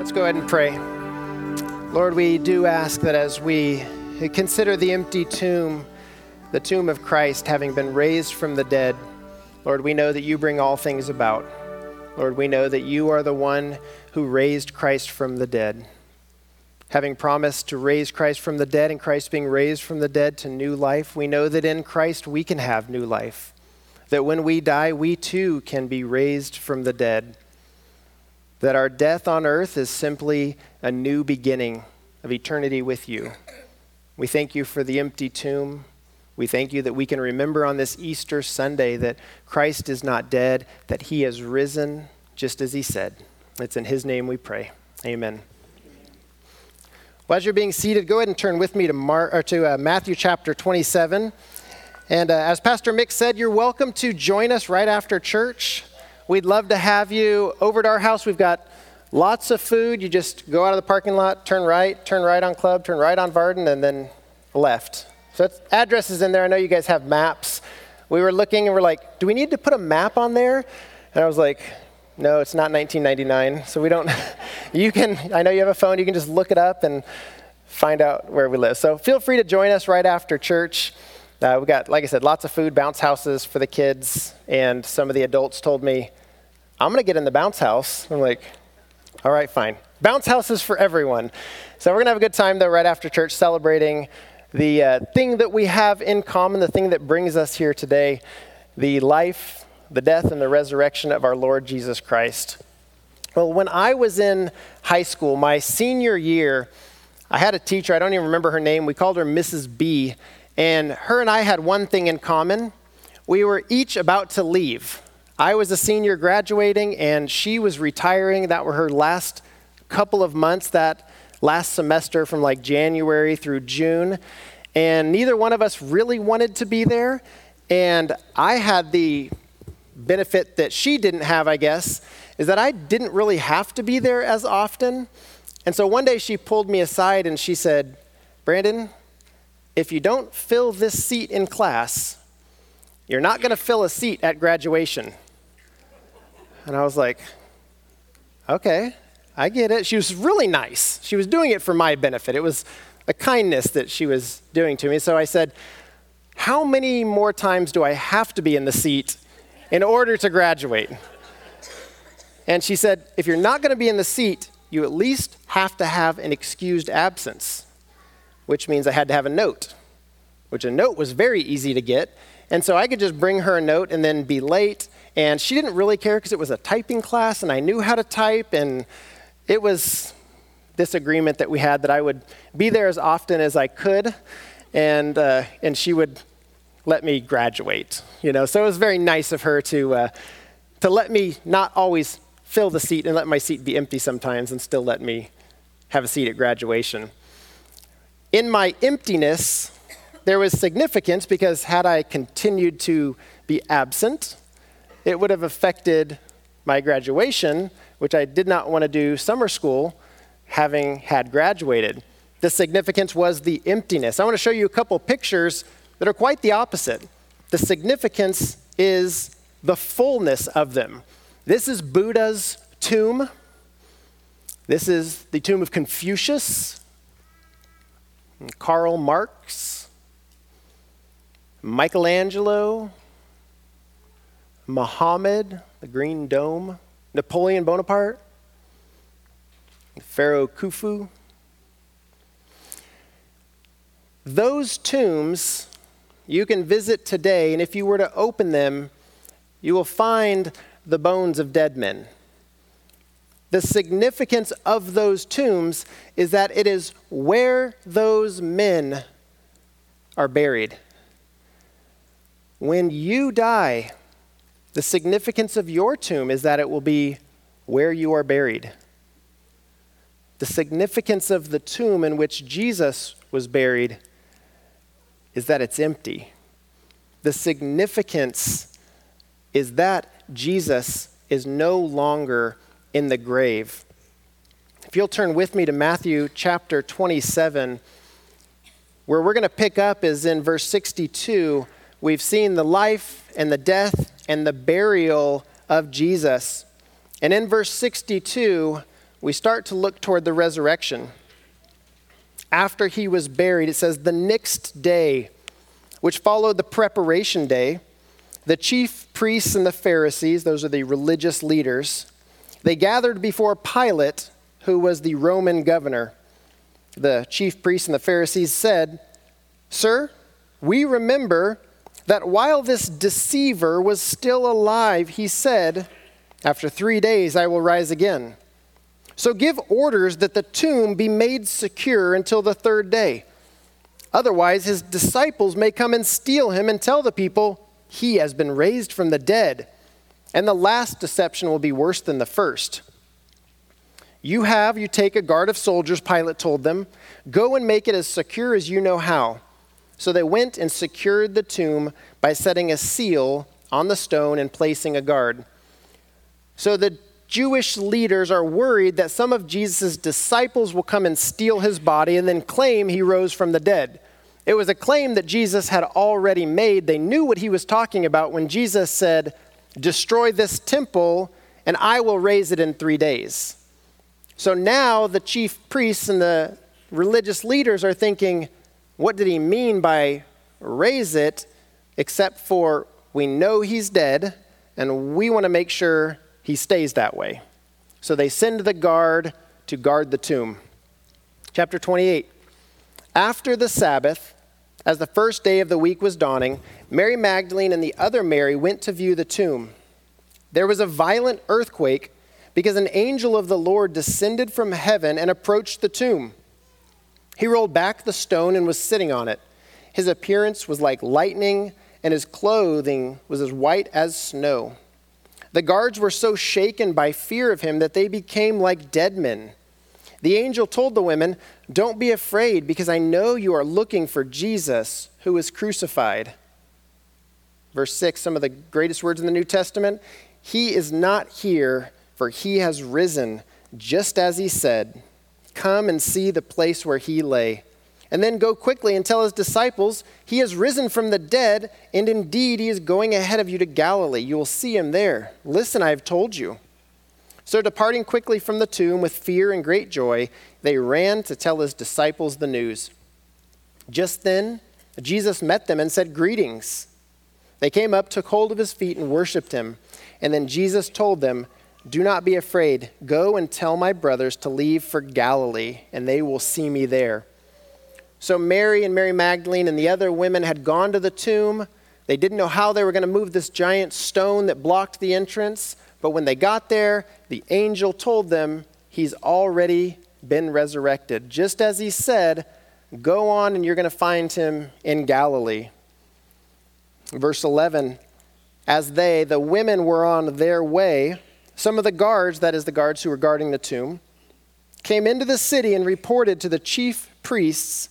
Let's go ahead and pray. Lord, we do ask that as we consider the empty tomb, the tomb of Christ having been raised from the dead, Lord, we know that you bring all things about. Lord, we know that you are the one who raised Christ from the dead. Having promised to raise Christ from the dead and Christ being raised from the dead to new life, we know that in Christ we can have new life. That when we die, we too can be raised from the dead that our death on earth is simply a new beginning of eternity with you. We thank you for the empty tomb. We thank you that we can remember on this Easter Sunday that Christ is not dead, that he has risen just as he said. It's in his name we pray. Amen. Well, as you're being seated, go ahead and turn with me to, Mar- to uh, Matthew chapter 27. And uh, as Pastor Mick said, you're welcome to join us right after church. We'd love to have you over to our house. We've got lots of food. You just go out of the parking lot, turn right, turn right on Club, turn right on Varden, and then left. So address is in there. I know you guys have maps. We were looking and we're like, do we need to put a map on there? And I was like, no, it's not 1999. So we don't, you can, I know you have a phone, you can just look it up and find out where we live. So feel free to join us right after church. Uh, we got, like I said, lots of food, bounce houses for the kids, and some of the adults told me, I'm going to get in the bounce house. I'm like, all right, fine. Bounce houses for everyone. So we're going to have a good time, though, right after church, celebrating the uh, thing that we have in common, the thing that brings us here today the life, the death, and the resurrection of our Lord Jesus Christ. Well, when I was in high school, my senior year, I had a teacher, I don't even remember her name, we called her Mrs. B, and her and I had one thing in common. We were each about to leave. I was a senior graduating and she was retiring. That were her last couple of months, that last semester from like January through June. And neither one of us really wanted to be there. And I had the benefit that she didn't have, I guess, is that I didn't really have to be there as often. And so one day she pulled me aside and she said, Brandon, if you don't fill this seat in class, you're not going to fill a seat at graduation. And I was like, okay, I get it. She was really nice. She was doing it for my benefit. It was a kindness that she was doing to me. So I said, how many more times do I have to be in the seat in order to graduate? And she said, if you're not going to be in the seat, you at least have to have an excused absence, which means I had to have a note, which a note was very easy to get. And so I could just bring her a note and then be late and she didn't really care because it was a typing class and I knew how to type. And it was this agreement that we had that I would be there as often as I could. And, uh, and she would let me graduate, you know. So it was very nice of her to, uh, to let me not always fill the seat and let my seat be empty sometimes and still let me have a seat at graduation. In my emptiness, there was significance because had I continued to be absent, it would have affected my graduation, which I did not want to do summer school having had graduated. The significance was the emptiness. I want to show you a couple pictures that are quite the opposite. The significance is the fullness of them. This is Buddha's tomb. This is the tomb of Confucius, Karl Marx, Michelangelo, Muhammad, the Green Dome, Napoleon Bonaparte, Pharaoh Khufu. Those tombs you can visit today, and if you were to open them, you will find the bones of dead men. The significance of those tombs is that it is where those men are buried. When you die, the significance of your tomb is that it will be where you are buried. The significance of the tomb in which Jesus was buried is that it's empty. The significance is that Jesus is no longer in the grave. If you'll turn with me to Matthew chapter 27, where we're going to pick up is in verse 62. We've seen the life and the death and the burial of Jesus. And in verse 62, we start to look toward the resurrection. After he was buried, it says, the next day, which followed the preparation day, the chief priests and the Pharisees, those are the religious leaders, they gathered before Pilate, who was the Roman governor. The chief priests and the Pharisees said, Sir, we remember that while this deceiver was still alive, he said, After three days I will rise again. So give orders that the tomb be made secure until the third day. Otherwise, his disciples may come and steal him and tell the people, He has been raised from the dead. And the last deception will be worse than the first. You have, you take a guard of soldiers, Pilate told them. Go and make it as secure as you know how. So they went and secured the tomb by setting a seal on the stone and placing a guard. So the Jewish leaders are worried that some of Jesus' disciples will come and steal his body and then claim he rose from the dead. It was a claim that Jesus had already made. They knew what he was talking about when Jesus said, Destroy this temple, and I will raise it in three days. So now the chief priests and the religious leaders are thinking, What did he mean by raise it, except for we know he's dead, and we want to make sure he stays that way. So they send the guard to guard the tomb. Chapter 28. After the Sabbath, as the first day of the week was dawning, Mary Magdalene and the other Mary went to view the tomb. There was a violent earthquake because an angel of the Lord descended from heaven and approached the tomb. He rolled back the stone and was sitting on it. His appearance was like lightning, and his clothing was as white as snow. The guards were so shaken by fear of him that they became like dead men. The angel told the women, Don't be afraid, because I know you are looking for Jesus who was crucified. Verse 6, some of the greatest words in the New Testament. He is not here, for he has risen, just as he said. Come and see the place where he lay and then go quickly and tell his disciples, He has risen from the dead, and indeed he is going ahead of you to Galilee. You will see him there. Listen, I have told you. So, departing quickly from the tomb with fear and great joy, they ran to tell his disciples the news. Just then, Jesus met them and said, Greetings. They came up, took hold of his feet, and worshiped him. And then Jesus told them, Do not be afraid. Go and tell my brothers to leave for Galilee, and they will see me there. So Mary and Mary Magdalene and the other women had gone to the tomb. They didn't know how they were going to move this giant stone that blocked the entrance. But when they got there, the angel told them he's already been resurrected. Just as he said, go on and you're going to find him in Galilee. Verse 11 As they, the women, were on their way, some of the guards, that is, the guards who were guarding the tomb, came into the city and reported to the chief priests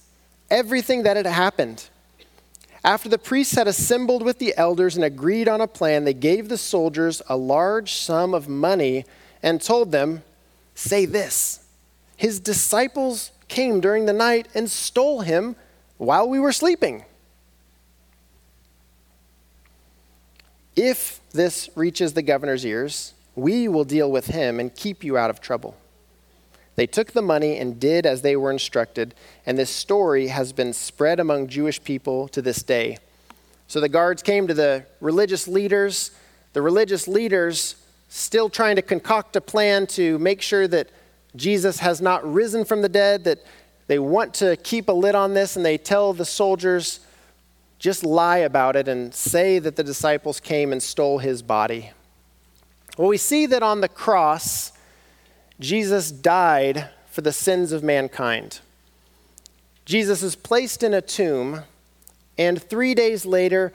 everything that had happened. After the priests had assembled with the elders and agreed on a plan, they gave the soldiers a large sum of money and told them, Say this His disciples came during the night and stole him while we were sleeping. If this reaches the governor's ears, we will deal with him and keep you out of trouble. They took the money and did as they were instructed, and this story has been spread among Jewish people to this day. So the guards came to the religious leaders. The religious leaders, still trying to concoct a plan to make sure that Jesus has not risen from the dead, that they want to keep a lid on this, and they tell the soldiers, just lie about it and say that the disciples came and stole his body. Well, we see that on the cross, Jesus died for the sins of mankind. Jesus is placed in a tomb, and three days later,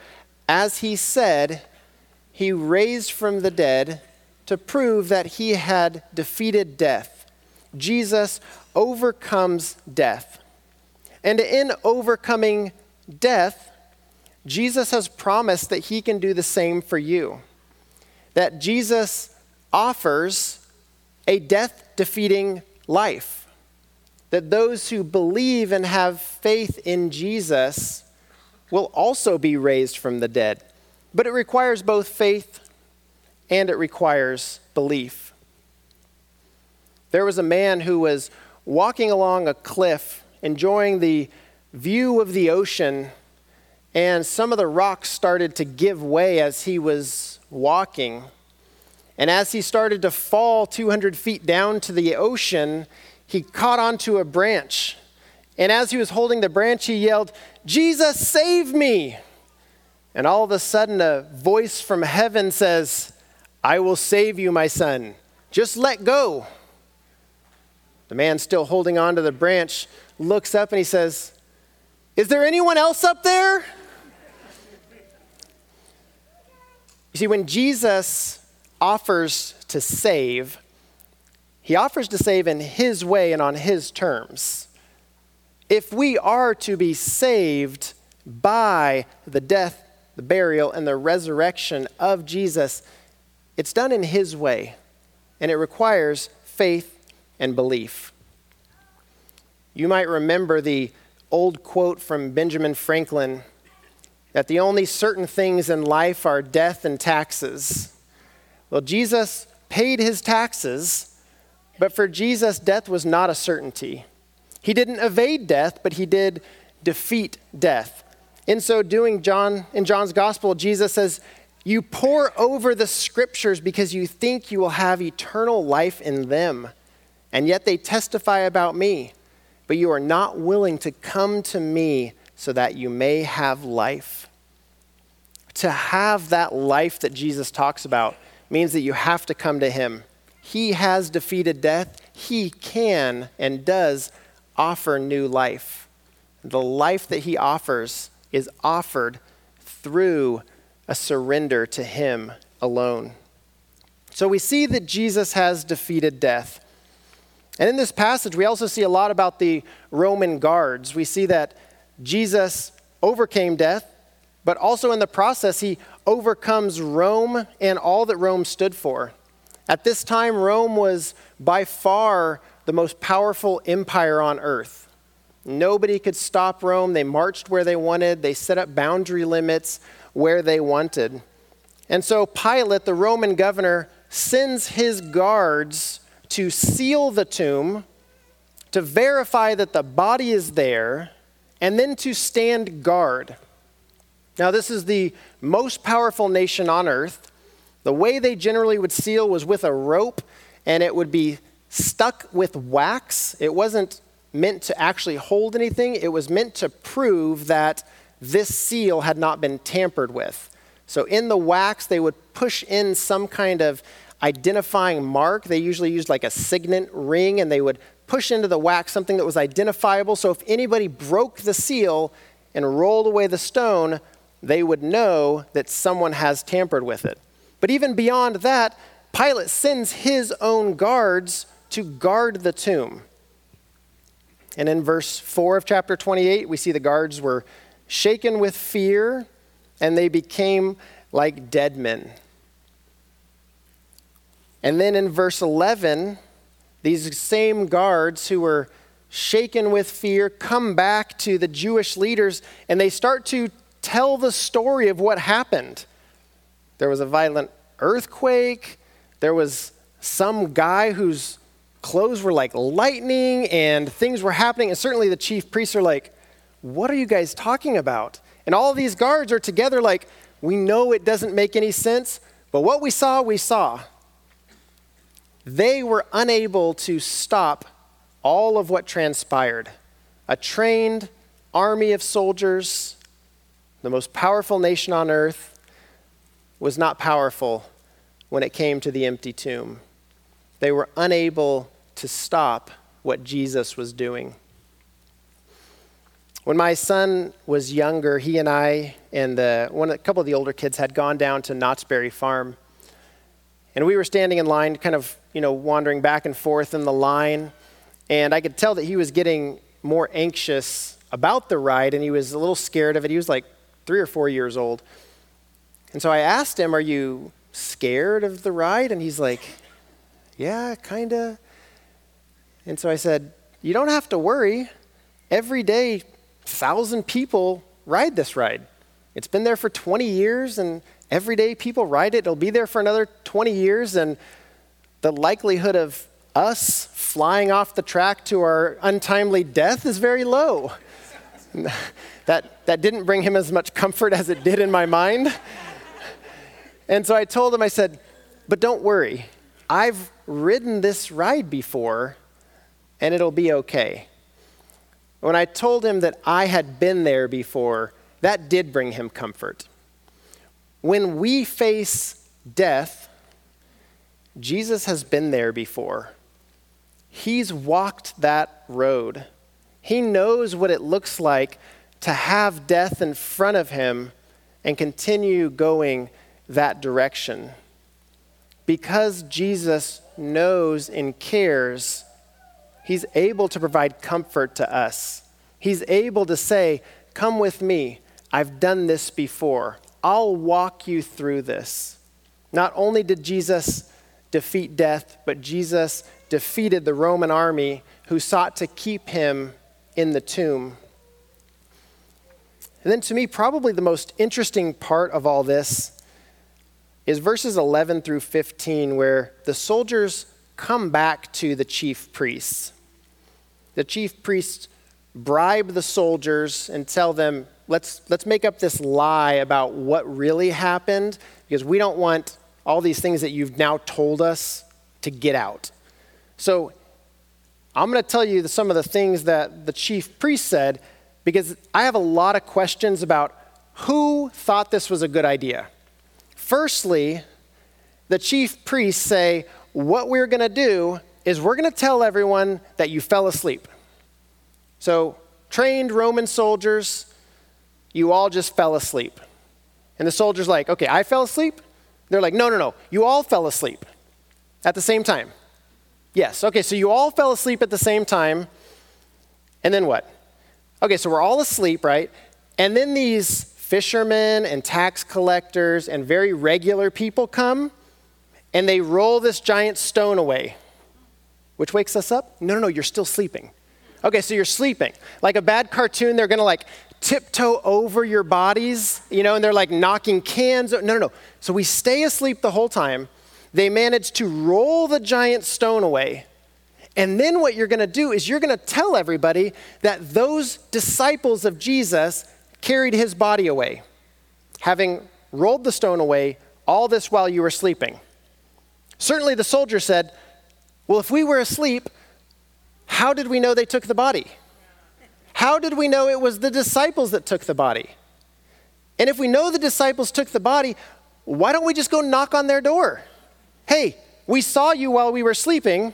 as he said, he raised from the dead to prove that he had defeated death. Jesus overcomes death. And in overcoming death, Jesus has promised that he can do the same for you. That Jesus offers a death defeating life. That those who believe and have faith in Jesus will also be raised from the dead. But it requires both faith and it requires belief. there was a man who was walking along a cliff, enjoying the view of the ocean, and some of the rocks started to give way as he was walking. And as he started to fall 200 feet down to the ocean, he caught onto a branch. And as he was holding the branch, he yelled, Jesus, save me! And all of a sudden, a voice from heaven says, I will save you, my son. Just let go. The man, still holding on to the branch, looks up and he says, Is there anyone else up there? You see, when Jesus offers to save, he offers to save in his way and on his terms. If we are to be saved by the death, the burial, and the resurrection of Jesus, it's done in his way, and it requires faith and belief. You might remember the old quote from Benjamin Franklin that the only certain things in life are death and taxes. Well, Jesus paid his taxes, but for Jesus, death was not a certainty. He didn't evade death, but he did defeat death. In so doing, John in John's gospel, Jesus says, "You pore over the scriptures because you think you will have eternal life in them, and yet they testify about me, but you are not willing to come to me so that you may have life." To have that life that Jesus talks about means that you have to come to Him. He has defeated death. He can and does offer new life. The life that He offers is offered through a surrender to Him alone. So we see that Jesus has defeated death. And in this passage, we also see a lot about the Roman guards. We see that Jesus overcame death but also in the process, he overcomes Rome and all that Rome stood for. At this time, Rome was by far the most powerful empire on earth. Nobody could stop Rome. They marched where they wanted, they set up boundary limits where they wanted. And so Pilate, the Roman governor, sends his guards to seal the tomb, to verify that the body is there, and then to stand guard. Now, this is the most powerful nation on earth. The way they generally would seal was with a rope, and it would be stuck with wax. It wasn't meant to actually hold anything, it was meant to prove that this seal had not been tampered with. So, in the wax, they would push in some kind of identifying mark. They usually used like a signet ring, and they would push into the wax something that was identifiable. So, if anybody broke the seal and rolled away the stone, they would know that someone has tampered with it. But even beyond that, Pilate sends his own guards to guard the tomb. And in verse 4 of chapter 28, we see the guards were shaken with fear and they became like dead men. And then in verse 11, these same guards who were shaken with fear come back to the Jewish leaders and they start to tell the story of what happened. There was a violent earthquake, there was some guy whose clothes were like lightning and things were happening. And certainly the chief priests are like, What are you guys talking about? And all these guards are together, like, We know it doesn't make any sense, but what we saw, we saw. They were unable to stop all of what transpired. A trained army of soldiers the most powerful nation on earth, was not powerful when it came to the empty tomb. They were unable to stop what Jesus was doing. When my son was younger, he and I and the, one, a couple of the older kids had gone down to Knott's Berry Farm. And we were standing in line, kind of, you know, wandering back and forth in the line. And I could tell that he was getting more anxious about the ride and he was a little scared of it. He was like three or four years old. And so I asked him, Are you scared of the ride? And he's like, Yeah, kind of. And so I said, You don't have to worry. Every day, thousand people ride this ride. It's been there for 20 years, and every day people ride it. It'll be there for another 20 years, and the likelihood of us flying off the track to our untimely death is very low. that, that didn't bring him as much comfort as it did in my mind. And so I told him, I said, but don't worry. I've ridden this ride before, and it'll be okay. When I told him that I had been there before, that did bring him comfort. When we face death, Jesus has been there before. He's walked that road. He knows what it looks like to have death in front of him and continue going that direction. Because Jesus knows and cares, he's able to provide comfort to us. He's able to say, Come with me. I've done this before. I'll walk you through this. Not only did Jesus defeat death, but Jesus defeated the Roman army who sought to keep him in the tomb. And then, to me, probably the most interesting part of all this is verses 11 through 15, where the soldiers come back to the chief priests. The chief priests bribe the soldiers and tell them, let's, let's make up this lie about what really happened because we don't want all these things that you've now told us to get out. So I'm going to tell you some of the things that the chief priest said because I have a lot of questions about who thought this was a good idea. Firstly, the chief priests say, What we're going to do is we're going to tell everyone that you fell asleep. So, trained Roman soldiers, you all just fell asleep. And the soldier's like, Okay, I fell asleep? They're like, No, no, no, you all fell asleep at the same time. Yes, okay, so you all fell asleep at the same time. And then what? Okay, so we're all asleep, right? And then these fishermen and tax collectors and very regular people come and they roll this giant stone away, which wakes us up. No, no, no, you're still sleeping. Okay, so you're sleeping. Like a bad cartoon, they're gonna like tiptoe over your bodies, you know, and they're like knocking cans. No, no, no. So we stay asleep the whole time. They manage to roll the giant stone away. And then what you're gonna do is you're gonna tell everybody that those disciples of Jesus carried his body away, having rolled the stone away, all this while you were sleeping. Certainly the soldier said, Well, if we were asleep, how did we know they took the body? How did we know it was the disciples that took the body? And if we know the disciples took the body, why don't we just go knock on their door? Hey, we saw you while we were sleeping.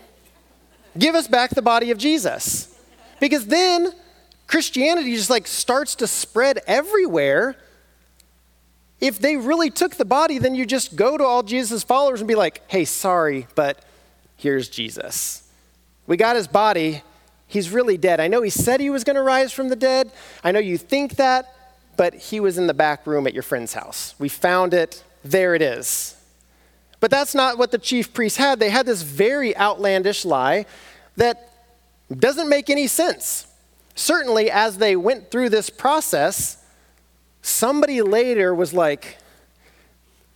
Give us back the body of Jesus. Because then Christianity just like starts to spread everywhere. If they really took the body, then you just go to all Jesus' followers and be like, hey, sorry, but here's Jesus. We got his body. He's really dead. I know he said he was going to rise from the dead. I know you think that, but he was in the back room at your friend's house. We found it. There it is. But that's not what the chief priests had. They had this very outlandish lie that doesn't make any sense. Certainly, as they went through this process, somebody later was like,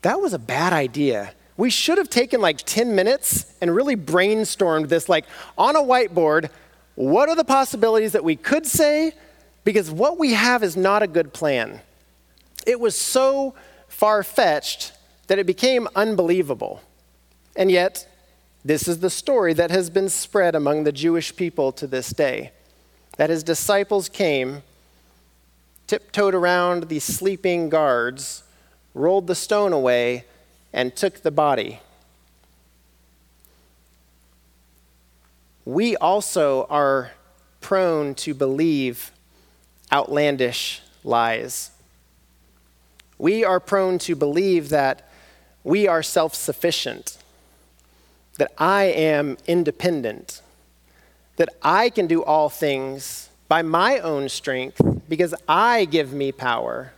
that was a bad idea. We should have taken like 10 minutes and really brainstormed this, like on a whiteboard. What are the possibilities that we could say? Because what we have is not a good plan. It was so far fetched that it became unbelievable. And yet, this is the story that has been spread among the Jewish people to this day that his disciples came, tiptoed around the sleeping guards, rolled the stone away, and took the body. We also are prone to believe outlandish lies. We are prone to believe that we are self sufficient, that I am independent, that I can do all things by my own strength because I give me power.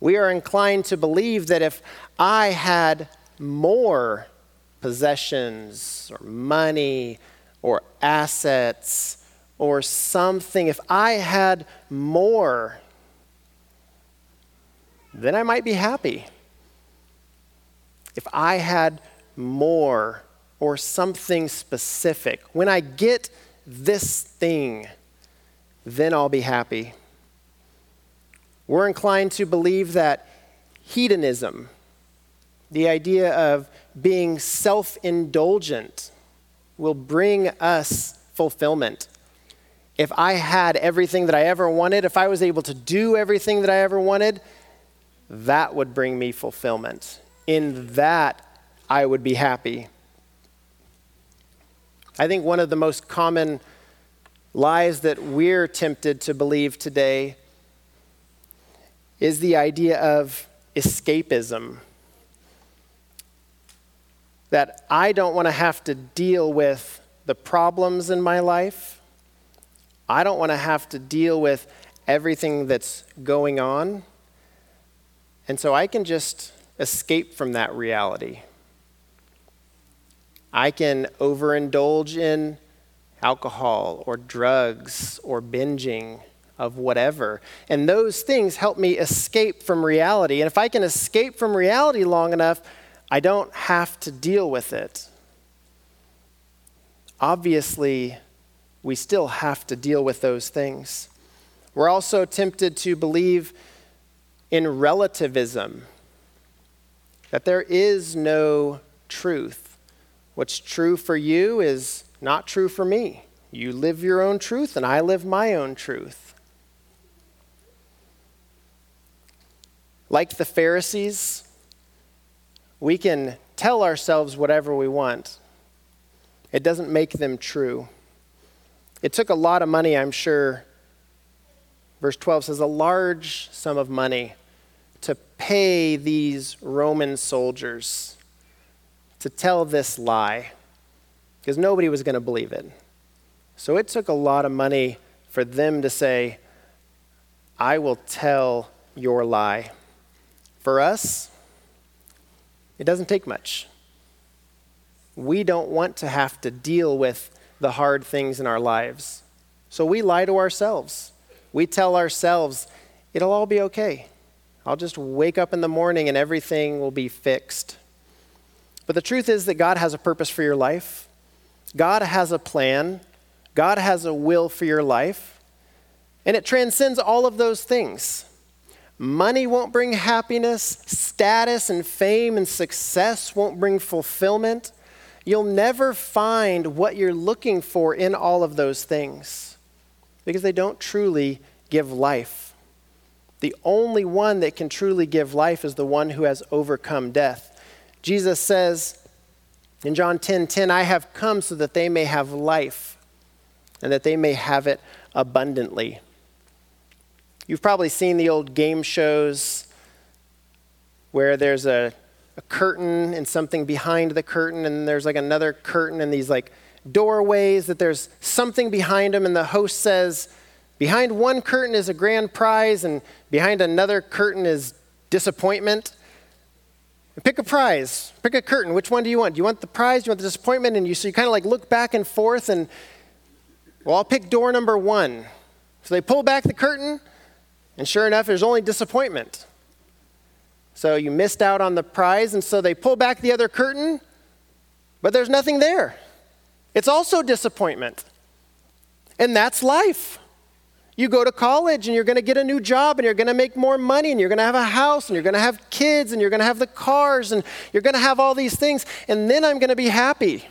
We are inclined to believe that if I had more possessions or money or assets or something, if I had more, then I might be happy. If I had more or something specific. When I get this thing, then I'll be happy. We're inclined to believe that hedonism, the idea of being self indulgent, will bring us fulfillment. If I had everything that I ever wanted, if I was able to do everything that I ever wanted, that would bring me fulfillment. In that, I would be happy. I think one of the most common lies that we're tempted to believe today is the idea of escapism. That I don't want to have to deal with the problems in my life. I don't want to have to deal with everything that's going on. And so I can just escape from that reality. I can overindulge in alcohol or drugs or binging of whatever. And those things help me escape from reality. And if I can escape from reality long enough, I don't have to deal with it. Obviously, we still have to deal with those things. We're also tempted to believe in relativism, that there is no truth. What's true for you is not true for me. You live your own truth, and I live my own truth. Like the Pharisees, we can tell ourselves whatever we want. It doesn't make them true. It took a lot of money, I'm sure. Verse 12 says, a large sum of money to pay these Roman soldiers to tell this lie because nobody was going to believe it. So it took a lot of money for them to say, I will tell your lie. For us, it doesn't take much. We don't want to have to deal with the hard things in our lives. So we lie to ourselves. We tell ourselves, it'll all be okay. I'll just wake up in the morning and everything will be fixed. But the truth is that God has a purpose for your life. God has a plan. God has a will for your life. And it transcends all of those things. Money won't bring happiness, status and fame and success won't bring fulfillment. You'll never find what you're looking for in all of those things because they don't truly give life. The only one that can truly give life is the one who has overcome death. Jesus says in John 10 10, I have come so that they may have life and that they may have it abundantly. You've probably seen the old game shows where there's a, a curtain and something behind the curtain, and there's like another curtain and these like doorways that there's something behind them, and the host says, Behind one curtain is a grand prize, and behind another curtain is disappointment. Pick a prize, pick a curtain. Which one do you want? Do you want the prize? Do you want the disappointment? And you so you kind of like look back and forth, and well, I'll pick door number one. So they pull back the curtain, and sure enough, there's only disappointment. So you missed out on the prize, and so they pull back the other curtain, but there's nothing there. It's also disappointment. And that's life. You go to college and you're going to get a new job and you're going to make more money and you're going to have a house and you're going to have kids and you're going to have the cars and you're going to have all these things and then I'm going to be happy.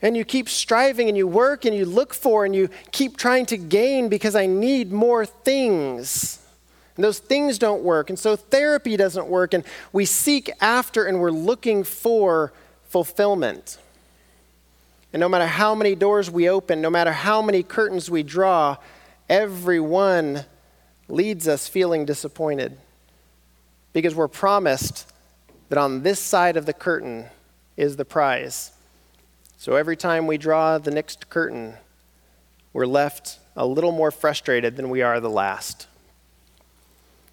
And you keep striving and you work and you look for and you keep trying to gain because I need more things. And those things don't work. And so therapy doesn't work. And we seek after and we're looking for fulfillment. And no matter how many doors we open, no matter how many curtains we draw, every one leads us feeling disappointed. Because we're promised that on this side of the curtain is the prize. So every time we draw the next curtain, we're left a little more frustrated than we are the last.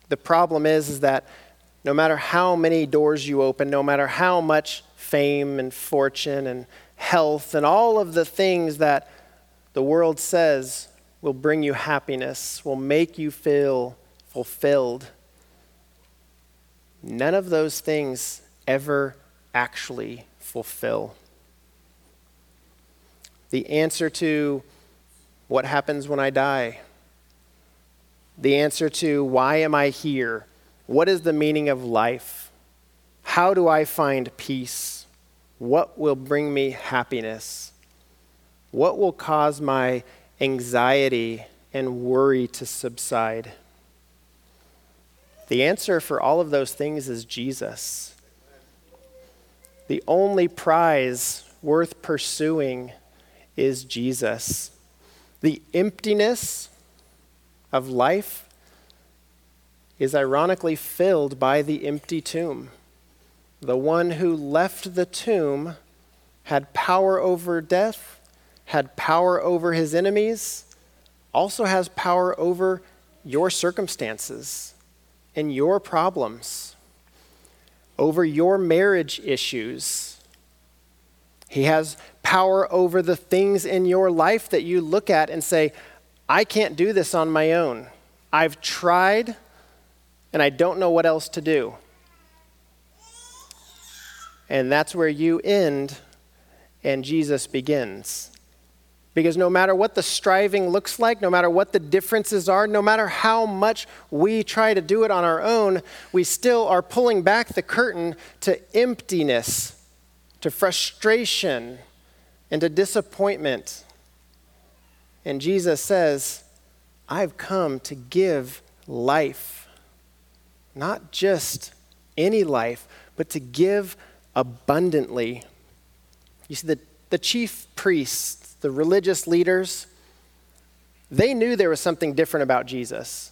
The problem is, is that no matter how many doors you open, no matter how much fame and fortune and health, and all of the things that the world says will bring you happiness, will make you feel fulfilled. None of those things ever actually fulfill. The answer to what happens when I die. The answer to why am I here? What is the meaning of life? How do I find peace? What will bring me happiness? What will cause my anxiety and worry to subside? The answer for all of those things is Jesus. The only prize worth pursuing is Jesus. The emptiness of life is ironically filled by the empty tomb. The one who left the tomb had power over death, had power over his enemies, also has power over your circumstances and your problems, over your marriage issues. He has power over the things in your life that you look at and say, I can't do this on my own. I've tried and I don't know what else to do. And that's where you end and Jesus begins. Because no matter what the striving looks like, no matter what the differences are, no matter how much we try to do it on our own, we still are pulling back the curtain to emptiness, to frustration, and to disappointment. And Jesus says, I've come to give life. Not just any life, but to give abundantly. You see, the, the chief priests, the religious leaders, they knew there was something different about Jesus.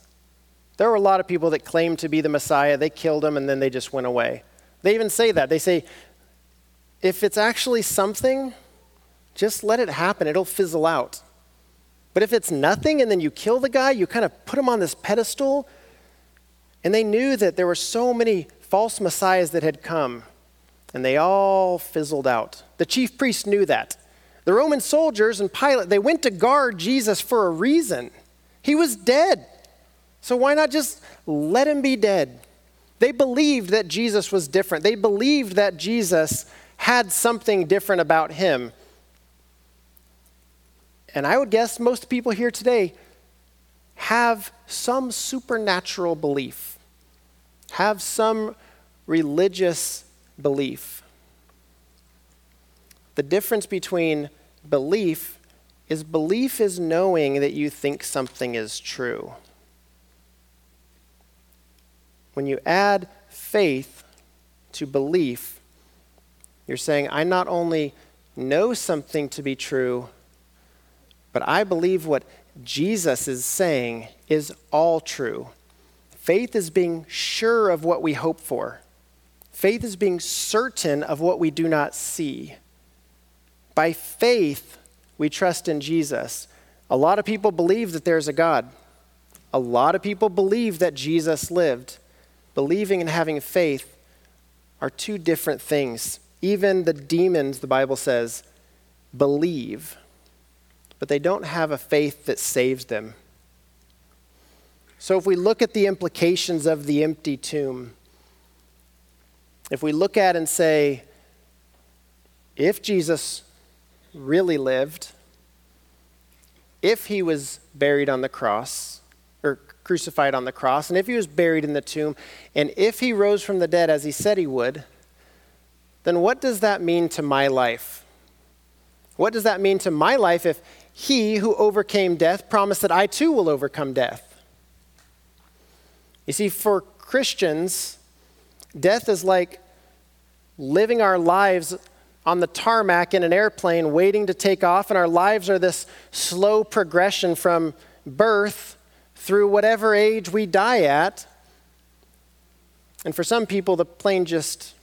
There were a lot of people that claimed to be the Messiah. They killed him and then they just went away. They even say that. They say, if it's actually something, just let it happen. It'll fizzle out. But if it's nothing and then you kill the guy, you kind of put him on this pedestal. And they knew that there were so many false messiahs that had come, and they all fizzled out. The chief priests knew that. The Roman soldiers and Pilate, they went to guard Jesus for a reason. He was dead. So why not just let him be dead? They believed that Jesus was different. They believed that Jesus had something different about him. And I would guess most people here today have some supernatural belief, have some religious belief. The difference between belief is belief is knowing that you think something is true. When you add faith to belief, you're saying, I not only know something to be true, but I believe what Jesus is saying is all true. Faith is being sure of what we hope for. Faith is being certain of what we do not see. By faith, we trust in Jesus. A lot of people believe that there's a God. A lot of people believe that Jesus lived. Believing and having faith are two different things. Even the demons, the Bible says, believe, but they don't have a faith that saves them. So if we look at the implications of the empty tomb, if we look at and say, if Jesus really lived, if he was buried on the cross, or crucified on the cross, and if he was buried in the tomb, and if he rose from the dead as he said he would, then what does that mean to my life? What does that mean to my life if he who overcame death promised that I too will overcome death? You see, for Christians, death is like living our lives on the tarmac in an airplane waiting to take off, and our lives are this slow progression from birth through whatever age we die at. And for some people, the plane just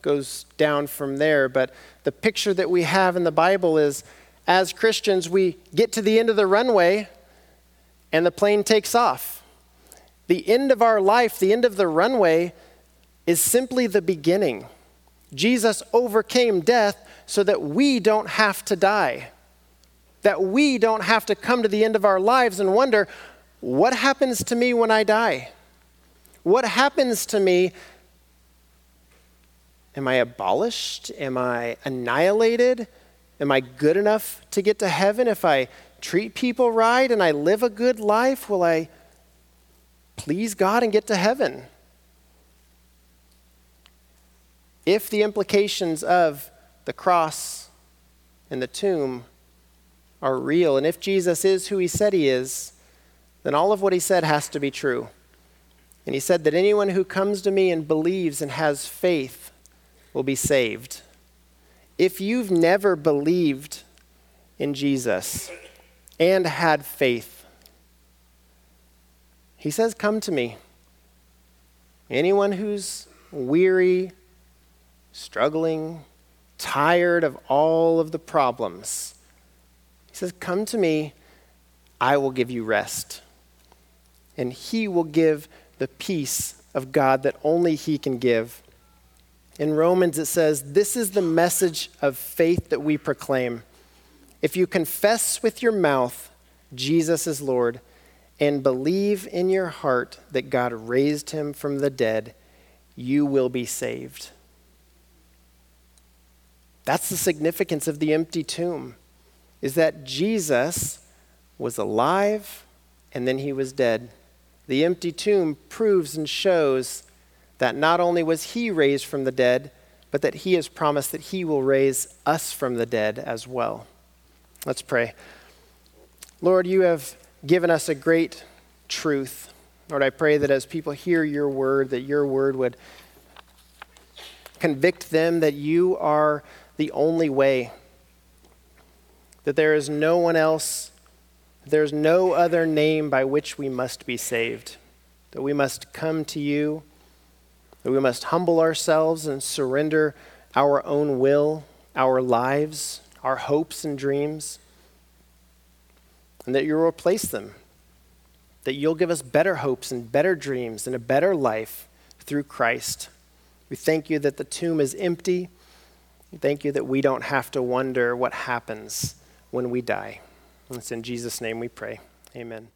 goes down from there. But the picture that we have in the Bible is as Christians, we get to the end of the runway and the plane takes off. The end of our life, the end of the runway, is simply the beginning. Jesus overcame death so that we don't have to die, that we don't have to come to the end of our lives and wonder, what happens to me when I die? What happens to me? Am I abolished? Am I annihilated? Am I good enough to get to heaven if I treat people right and I live a good life? Will I please God and get to heaven? If the implications of the cross and the tomb are real, and if Jesus is who he said he is, then all of what he said has to be true. And he said that anyone who comes to me and believes and has faith will be saved. If you've never believed in Jesus and had faith, he says, Come to me. Anyone who's weary, struggling, tired of all of the problems, he says, Come to me, I will give you rest. And he will give the peace of God that only he can give. In Romans, it says, This is the message of faith that we proclaim. If you confess with your mouth Jesus is Lord and believe in your heart that God raised him from the dead, you will be saved. That's the significance of the empty tomb, is that Jesus was alive and then he was dead. The empty tomb proves and shows that not only was he raised from the dead, but that he has promised that he will raise us from the dead as well. Let's pray. Lord, you have given us a great truth. Lord, I pray that as people hear your word, that your word would convict them that you are the only way, that there is no one else, there's no other name by which we must be saved, that we must come to you that we must humble ourselves and surrender our own will, our lives, our hopes and dreams, and that you'll replace them. That you'll give us better hopes and better dreams and a better life through Christ. We thank you that the tomb is empty. Thank you that we don't have to wonder what happens when we die. And it's in Jesus' name we pray. Amen.